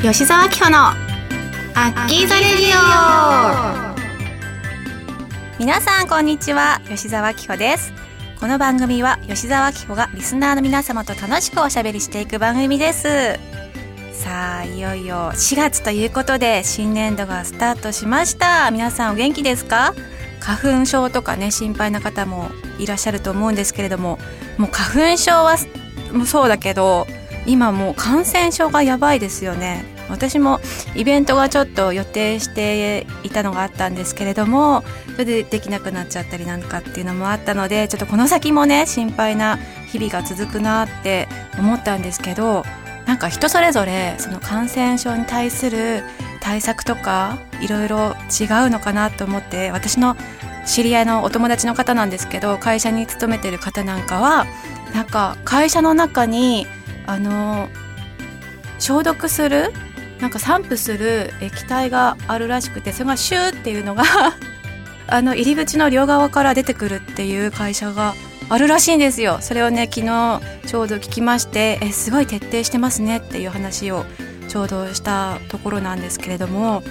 吉沢明穂のアッキーザレディオ。皆さんこんにちは吉沢明穂です。この番組は吉沢明穂がリスナーの皆様と楽しくおしゃべりしていく番組です。さあいよいよ4月ということで新年度がスタートしました。皆さんお元気ですか？花粉症とかね心配な方もいらっしゃると思うんですけれどももう花粉症はそうだけど今もう感染症がやばいですよね。私もイベントがちょっと予定していたのがあったんですけれどもそれでできなくなっちゃったりなんかっていうのもあったのでちょっとこの先もね心配な日々が続くなって思ったんですけどなんか人それぞれその感染症に対する対策とかいろいろ違うのかなと思って私の知り合いのお友達の方なんですけど会社に勤めてる方なんかはなんか会社の中にあの消毒するなんか散布する液体があるらしくてそれがシューっていうのが あの入り口の両側から出てくるっていう会社があるらしいんですよ。それをね昨日ちょうど聞きましてえすごい徹底してますねっていう話をちょうどしたところなんですけれども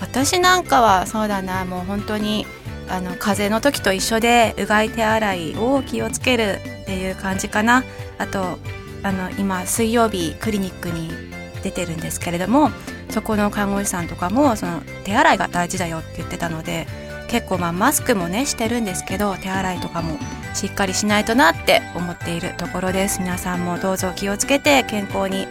私なんかはそうだなもう本当にあの風邪の時と一緒でうがい手洗いを気をつけるっていう感じかな。あとあの今水曜日クリニックに出てるんですけれどもそこの看護師さんとかもその手洗いが大事だよって言ってたので結構まあマスクもねしてるんですけど手洗いとかもしっかりしないとなって思っているところです。皆さんもどうぞ気をつけて健康に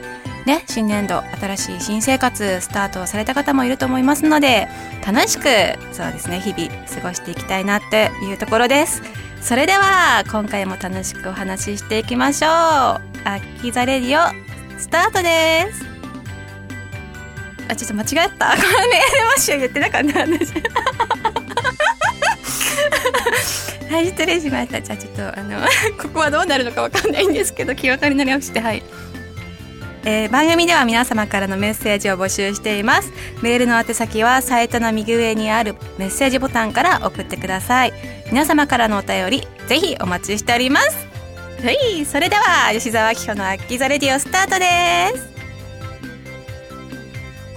ね新年度新しい新生活スタートされた方もいると思いますので楽しくそうですね日々過ごしていきたいなっていうところです。それでは今回も楽しくお話ししていきましょう。アッキーザレディオスタートです。あちょっと間違えた。これメールマッシュ言ってなかった私。はい失礼しました。じゃあちょっとあの ここはどうなるのかわかんないんですけど気分かりなりまして。はい。えー、番組では皆様からのメッセージを募集しています。メールの宛先はサイトの右上にあるメッセージボタンから送ってください。皆様からのお便りぜひお待ちしております。はいそれでは吉沢明子のアッキーザレディオスタートです。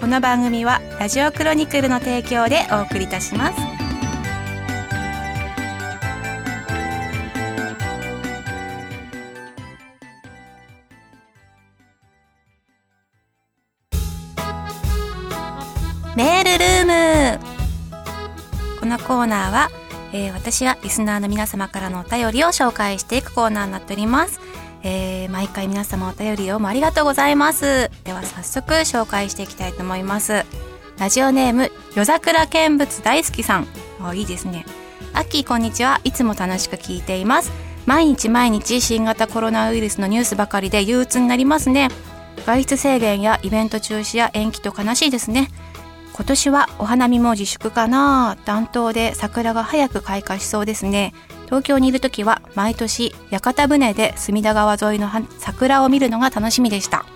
この番組はラジオクロニクルの提供でお送りいたします。メールルーム。このコーナーは、えー、私はリスナーの皆様からのお便りを紹介していくコーナーになっております。えー、毎回皆様お便りをもありがとうございます。では早速紹介していきたいと思います。ラジオネーム夜桜見物大好きさん。あいいですね。アッキーこんにちは。いつも楽しく聞いています。毎日毎日新型コロナウイルスのニュースばかりで憂鬱になりますね。外出制限やイベント中止や延期と悲しいですね。今年はお花見も自粛かな。暖冬で桜が早く開花しそうですね。東京にいる時は毎年屋形船で隅田川沿いの桜を見るのが楽しみでした。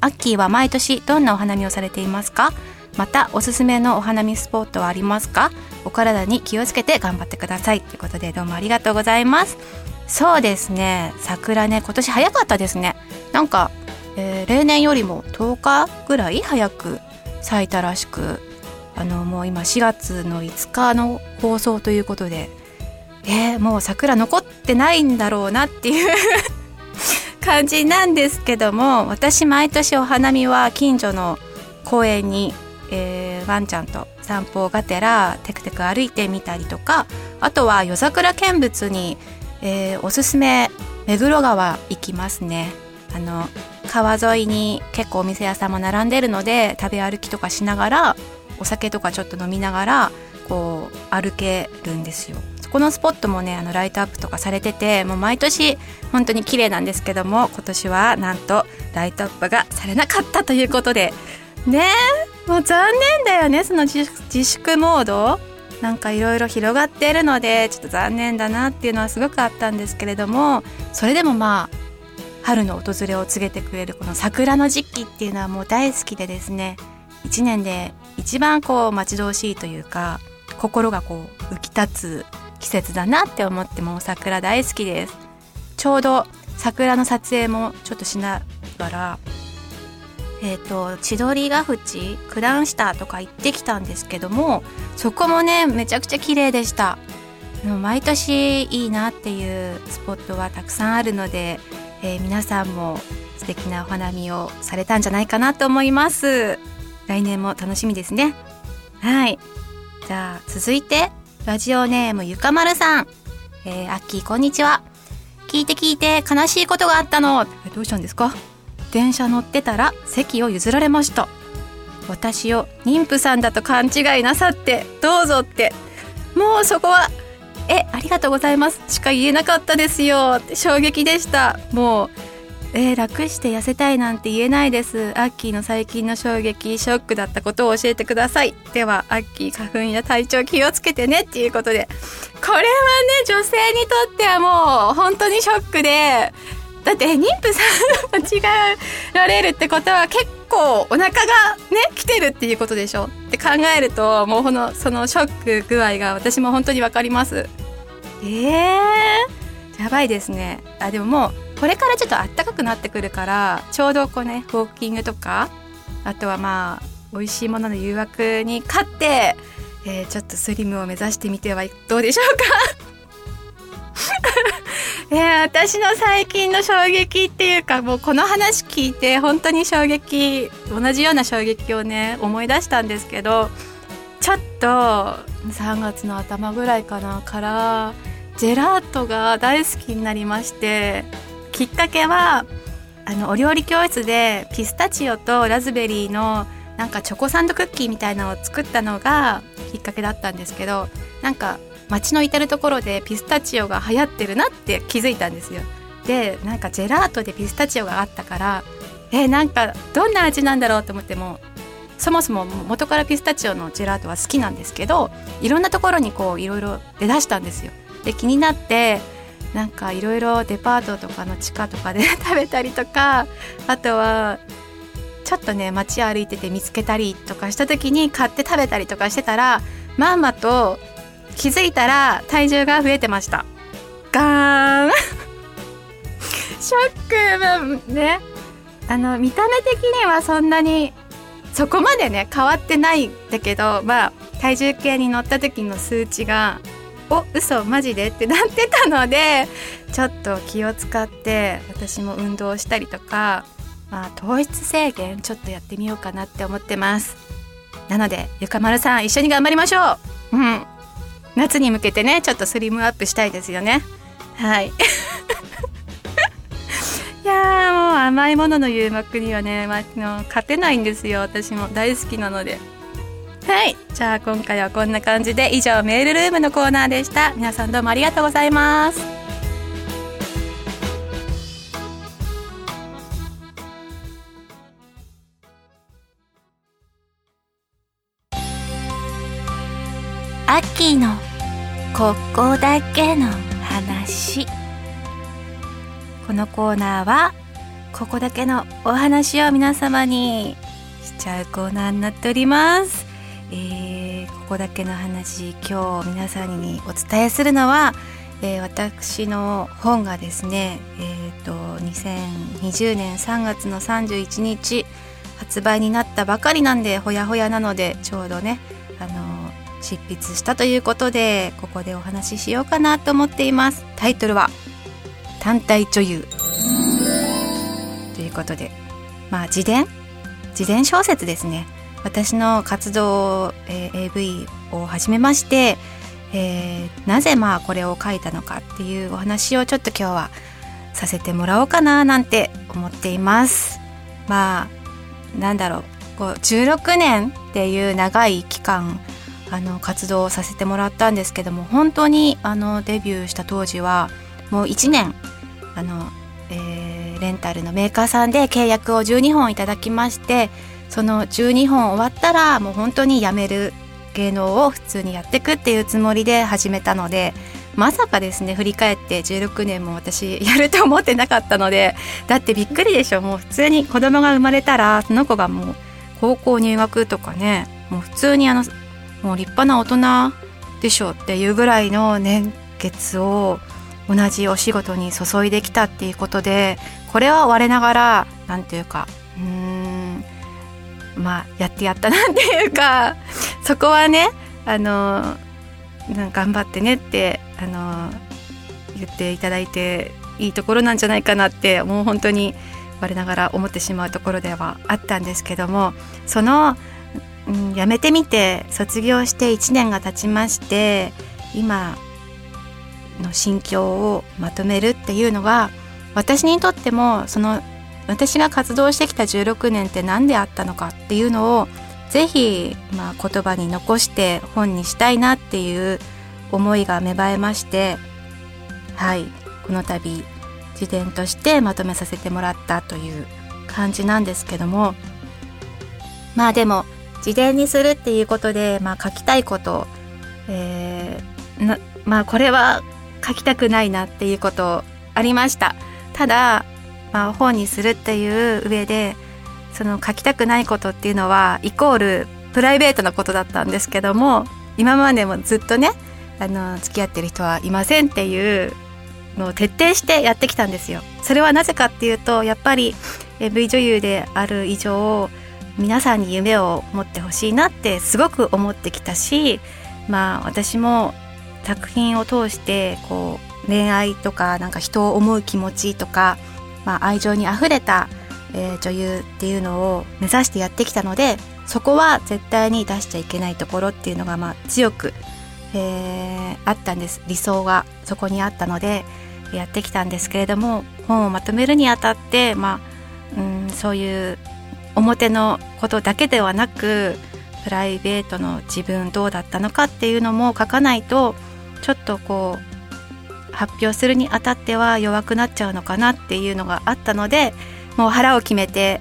アッキーは毎年どんなお花見をされていますか？またおすすめのお花見スポットはありますか？お体に気をつけて頑張ってください。ということでどうもありがとうございます。そうですね。桜ね今年早かったですね。なんか、えー、例年よりも10日ぐらい早く咲いたらしくあのもう今4月の5日の放送ということでえー、もう桜残ってないんだろうなっていう感じなんですけども私毎年お花見は近所の公園に、えー、ワンちゃんと散歩がてらテクテク歩いてみたりとかあとは夜桜見物に、えー、おすすめ目黒川行きますね。あの川沿いに結構お店屋さんも並んでるので食べ歩きとかしながらお酒とかちょっと飲みながらこう歩けるんですよ。このスポットもねあのライトアップとかされててもう毎年本当に綺麗なんですけども今年はなんとライトアップがされなかったということでねもう残念だよねその自粛モードなんかいろいろ広がっているのでちょっと残念だなっていうのはすごくあったんですけれどもそれでもまあ春の訪れを告げてくれるこの桜の時期っていうのはもう大好きでですね一年で一番こう待ち遠しいというか心がこう浮き立つ季節だなって思っても桜大好きです。ちょうど桜の撮影もちょっとしながらえーと、千鳥ヶ淵九段下とか行ってきたんですけどもそこもねめちゃくちゃ綺麗でした。毎年いいなっていうスポットはたくさんあるので、えー、皆さんも素敵なお花見をされたんじゃないかなと思います。来年も楽しみですね。はい。じゃあ続いてラジオネームゆかまるさん、えー、アッキーこんにちは。聞いて聞いて悲しいことがあったの。どうしたんですか？電車乗ってたら席を譲られました。私を妊婦さんだと勘違いなさってどうぞって。もうそこはえありがとうございます。しか言えなかったですよ。って衝撃でした。もうえー、楽して痩せたいなんて言えないです。アッキーの最近の衝撃ショックだったことを教えてください。ではアッキー花粉や体調気をつけてねっていうことで。これはね女性にとってはもう本当にショックで。だって妊婦さん間違えられるってことは結構お腹がね来てるっていうことでしょ。って考えるともうこのそのショック具合が私も本当に分かります。えー、やばいですね。あでももうこれからちょっと暖かくなってくるからちょうどこうねウォーキングとかあとはまあ美味しいものの誘惑に勝って、えー、ちょっとスリムを目指してみてはどうでしょうか？えー、私の最近の衝撃っていうかもうこの話聞いて本当に衝撃同じような衝撃をね思い出したんですけどちょっと3月の頭ぐらいかなからジェラートが大好きになりましてきっかけはあのお料理教室でピスタチオとラズベリーのなんかチョコサンドクッキーみたいなのを作ったのがきっかけだったんですけどなんか街の至る所でピスタチオが流行ってるなって気づいたんですよ。でなんかジェラートでピスタチオがあったからえー、なんかどんな味なんだろうと思ってもそもそも元からピスタチオのジェラートは好きなんですけどいろんなところにこういろいろ出だしたんですよ。で気になってなんかいろいろデパートとかの地下とかで 食べたりとかあとはちょっとね街歩いてて見つけたりとかした時に買って食べたりとかしてたらまんまと気づいたら体重が増えてました。ガーン！ショックね。あの見た目的にはそんなにそこまでね変わってないんだけどまあ体重計に乗った時の数値がお嘘マジで？ってなってたので ちょっと気を使って私も運動したりとか、まあ、糖質制限ちょっとやってみようかなって思ってます。なのでゆかまるさん一緒に頑張りましょう。うん。夏に向けてねちょっとスリムアップしたいですよね。はい。いやもう甘いものの誘惑にはね、まあ、勝てないんですよ私も。大好きなので。はい。じゃあ今回はこんな感じで以上メールルームのコーナーでした。皆さんどうもありがとうございます。アッキーのここだけの話。このコーナーはここだけのお話を皆様にしちゃうコーナーになっておりますえー、ここだけの話今日皆さんにお伝えするのは、えー、私の本がですね、えーと、2020年3月の31日発売になったばかりなんでほやほやなのでちょうどねあの執筆したということでここでお話ししようかなと思っています。タイトルは「単体女優」ということでまあ自伝？自伝小説ですね。私の活動、えー、AV を始めまして、えー、なぜまあこれを書いたのかっていうお話をちょっと今日はさせてもらおうかななんて思っています。まあなんだろう。こう16年っていう長い期間あの活動をさせてもらったんですけども本当にあのデビューした当時はもう1年あの、えー、レンタルのメーカーさんで契約を12本いただきましてその12本終わったらもう本当にやめる芸能を普通にやっていくっていうつもりで始めたのでまさかですね振り返って16年も私やると思ってなかったのでだってびっくりでしょ。もう普通に子供が生まれたらその子がもう高校入学とかねもう普通にあのもう立派な大人でしょっていうぐらいの年月を同じお仕事に注いできたっていうことでこれは我ながら何ていうかまあやってやったなっていうか そこはねあのなん頑張ってねってあの言っていただいていいところなんじゃないかなってもう本当に我ながら思ってしまうところではあったんですけどもその、うん、辞めてみて卒業して1年が経ちまして今の心境をまとめるっていうのが私にとってもその私が活動してきた16年って何であったのかっていうのをぜひ、まあ、言葉に残して本にしたいなっていう思いが芽生えましてはいこの度自伝としてまとめさせてもらったという感じなんですけどもまあでも自伝にするっていうことで、まあ、書きたいこと、えー、まあこれは書きたくないなっていうことありました。ただ、まあ、本にするっていう上でその書きたくないことっていうのはイコールプライベートなことだったんですけども今までもずっとねあの付き合ってる人はいませんっていうのを徹底してやってきたんですよ。それはなぜかっていうとやっぱり V 女優である以上皆さんに夢を持ってほしいなってすごく思ってきたしまあ私も作品を通してこう恋愛とかなんか人を思う気持ちとか、まあ、愛情にあふれた、えー、女優っていうのを目指してやってきたのでそこは絶対に出しちゃいけないところっていうのがまあ強く、えー、あったんです。理想がそこにあったのでやってきたんですけれども本をまとめるにあたってまあうんそういう表のことだけではなくプライベートの自分どうだったのかっていうのも書かないとちょっとこう発表するにあたっては弱くなっちゃうのかなっていうのがあったのでもう腹を決めて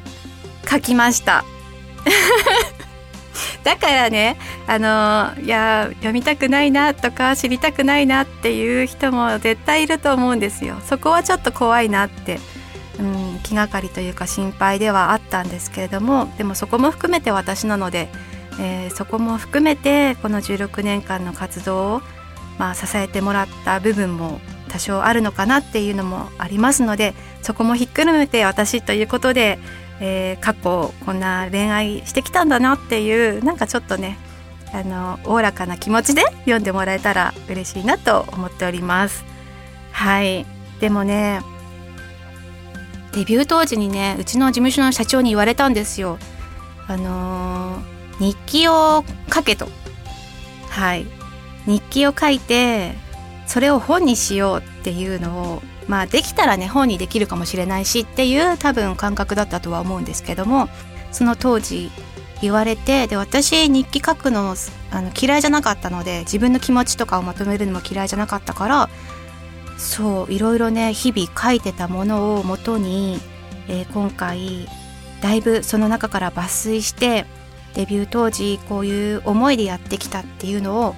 書きました。だからねあのいや読みたくないなとか知りたくないなっていう人も絶対いると思うんですよ。そこはちょっと怖いなってうん、気がかりというか心配ではあったんですけれどもでもそこも含めて私なので、えー、そこも含めてこの16年間の活動をまあ、支えてもらった部分も多少あるのかなっていうのもありますのでそこもひっくるめて私ということで、えー、過去こんな恋愛してきたんだなっていうなんかちょっとねあのおおらかな気持ちで 読んでもらえたら嬉しいなと思っております。はい。でもねデビュー当時にねうちの事務所の社長に言われたんですよ。あのー、日記を書けと。はい。日記を書いてそれを本にしようっていうのをまあできたらね本にできるかもしれないしっていう多分感覚だったとは思うんですけどもその当時言われてで私日記書くのあの嫌いじゃなかったので自分の気持ちとかをまとめるのも嫌いじゃなかったからそういろいろね日々書いてたものをもとに、えー、今回だいぶその中から抜粋してデビュー当時こういう思いでやってきたっていうのを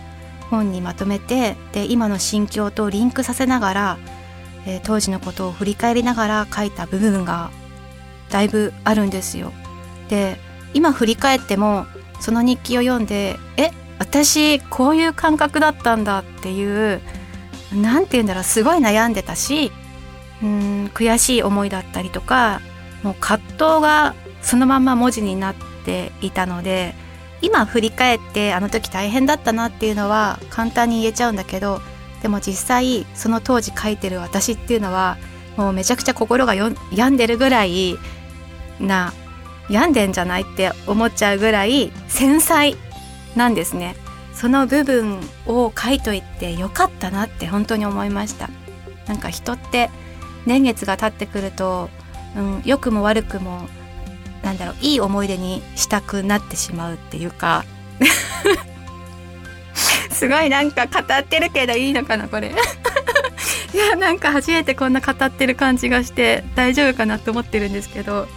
本にまとめてで今の心境とリンクさせながら、えー、当時のことを振り返りながら書いた部分がだいぶあるんですよ。で今振り返ってもその日記を読んでえ私こういう感覚だったんだっていう何て言うんだろうすごい悩んでたしうん悔しい思いだったりとかもう葛藤がそのまんま文字になっていたので今振り返ってあの時大変だったなっていうのは簡単に言えちゃうんだけどでも実際その当時書いてる私っていうのはもうめちゃくちゃ心が病んでるぐらいな病んでんじゃないって思っちゃうぐらい繊細なんですね。その部分を書いといてよかったなって本当に思いました。なんか人って年月が経ってくると、うん、良くも悪くもなんだろういい思い出にしたくなってしまうっていうか。すごいなんか語ってるけどいいのかなこれ。いやなんか初めてこんな語ってる感じがして大丈夫かなと思ってるんですけど。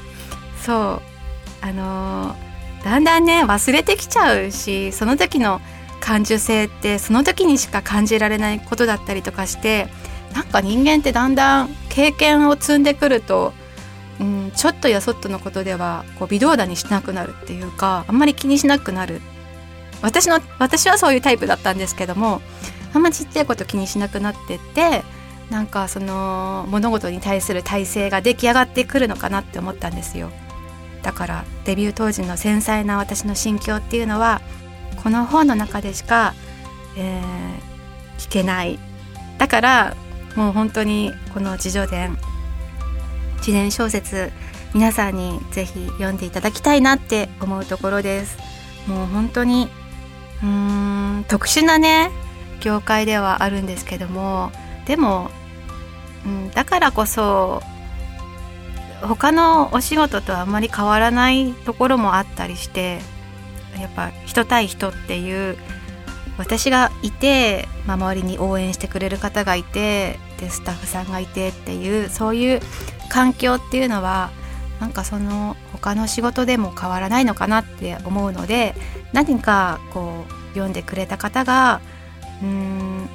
そう。あのー、だんだんね忘れてきちゃうしその時の感受性ってその時にしか感じられないことだったりとかしてなんか人間ってだんだん経験を積んでくるとうん、ちょっとやそっとのことではこう微動だにしなくなるっていうかあんまり気にしなくなる私の私はそういうタイプだったんですけどもあんまちっちゃいこと気にしなくなってってなんかその物事に対する体制が出来上がってくるのかなって思ったんですよ。だからデビュー当時の繊細な私の心境っていうのはこの本の中でしか、えー、聞けないだからもう本当にこの自叙伝自伝小説皆さんにぜひ読んでいただきたいなって思うところです。もう本当にうーん特殊なね業界ではあるんですけどもでも、うん、だからこそ他のお仕事とあんまり変わらないところもあったりしてやっぱ人対人っていう私がいて、まあ、周りに応援してくれる方がいてでスタッフさんがいてっていうそういう環境っていうのはなんかその他の仕事でも変わらないのかなって思うので何かこう読んでくれた方がうん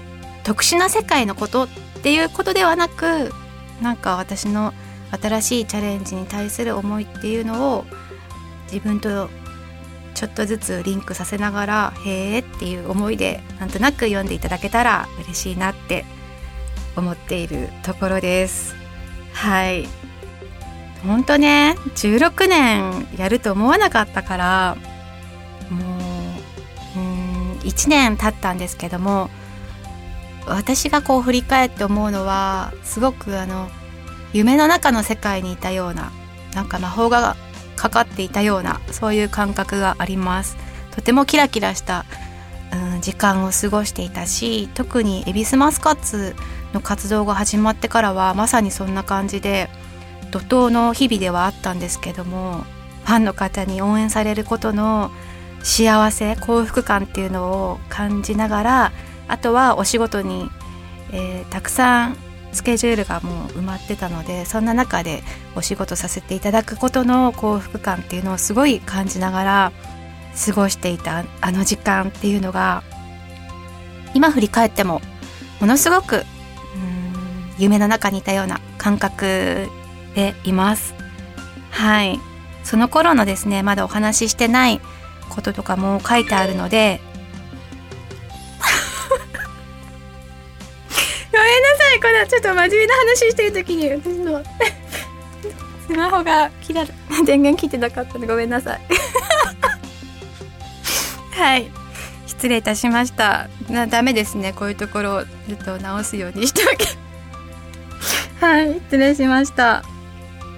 特殊な世界のことっていうことではなくなんか私の新しいチャレンジに対する思いっていうのを自分とちょっとずつリンクさせながらへえっていう思いでなんとなく読んでいただけたら嬉しいなって思っているところです。はい。本当ね16年やると思わなかったからもううん1年経ったんですけども私がこう振り返って思うのはすごくあの夢の中の世界にいたようななんか魔法がかかっていたようなそういう感覚があります。とてもキラキラした、時間を過ごしていたし特にエビスマスカッツの活動が始まってからはまさにそんな感じで怒涛の日々ではあったんですけどもファンの方に応援されることの幸せ幸福感っていうのを感じながらあとはお仕事に、えー、たくさんスケジュールがもう埋まってたのでそんな中でお仕事させていただくことの幸福感っていうのをすごい感じながら過ごしていたあの時間っていうのが今振り返ってもものすごく夢の中にいたような感覚でいます。はい。その頃のですねまだお話ししてないこととかも書いてあるので ごめんなさい。これちょっと真面目な話してる時に私のスマホが切ら電源切ってなかったのでごめんなさい。はい。失礼いたしました。なダメですね。こういうところをちょっと直すようにしておき はい。失礼しました。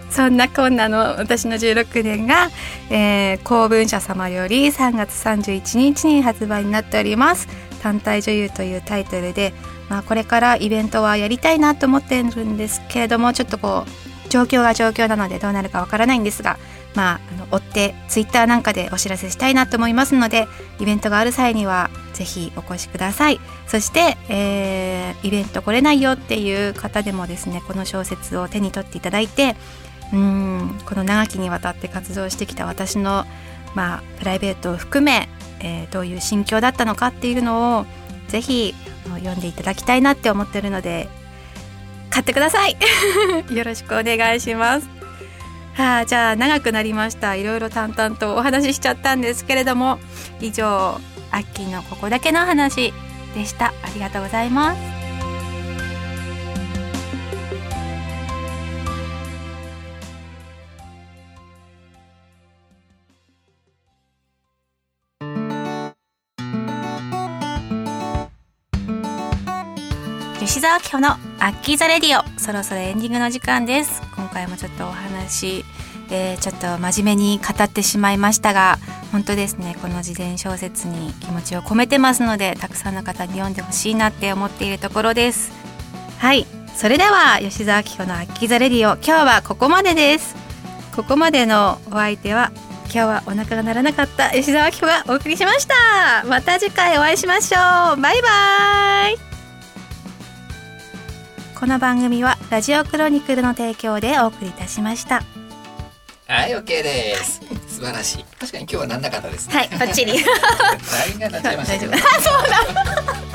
そんなこんなの私の16年が、えー、公文社様より3月31日に発売になっております。単体女優というタイトルで、まあ、これからイベントはやりたいなと思ってるんですけれどもちょっとこう状況が状況なのでどうなるかわからないんですがまあ、あの追ってツイッターなんかでお知らせしたいなと思いますのでイベントがある際にはぜひお越しください。そして、えー、イベント来れないよっていう方でもですねこの小説を手に取っていただいてうんこの長きにわたって活動してきた私の、まあ、プライベートを含め、えー、どういう心境だったのかっていうのをぜひ読んでいただきたいなって思ってるので買ってください。よろしくお願いします。はあ、じゃあ長くなりました。いろいろ淡々とお話ししちゃったんですけれども以上アッキーのここだけの話でした。ありがとうございます。吉沢明子のアッキーザレディオそろそろエンディングの時間です。今回もちょっとお話、えー、ちょっと真面目に語ってしまいましたが本当ですねこの自伝小説に気持ちを込めてますのでたくさんの方に読んでほしいなって思っているところです。はいそれでは吉沢明子のアッキーザレディオ今日はここまでです。ここまでのお相手は今日はお腹が鳴らなかった吉沢明子がお送りしました。また次回お会いしましょう。バイバイ。この番組はラジオクロニクルの提供でお送りいたしました。はい OK です。素晴らしい。確かに今日はなんなかったですね。はいバッチリ。LINE が鳴っちゃいました。そうだ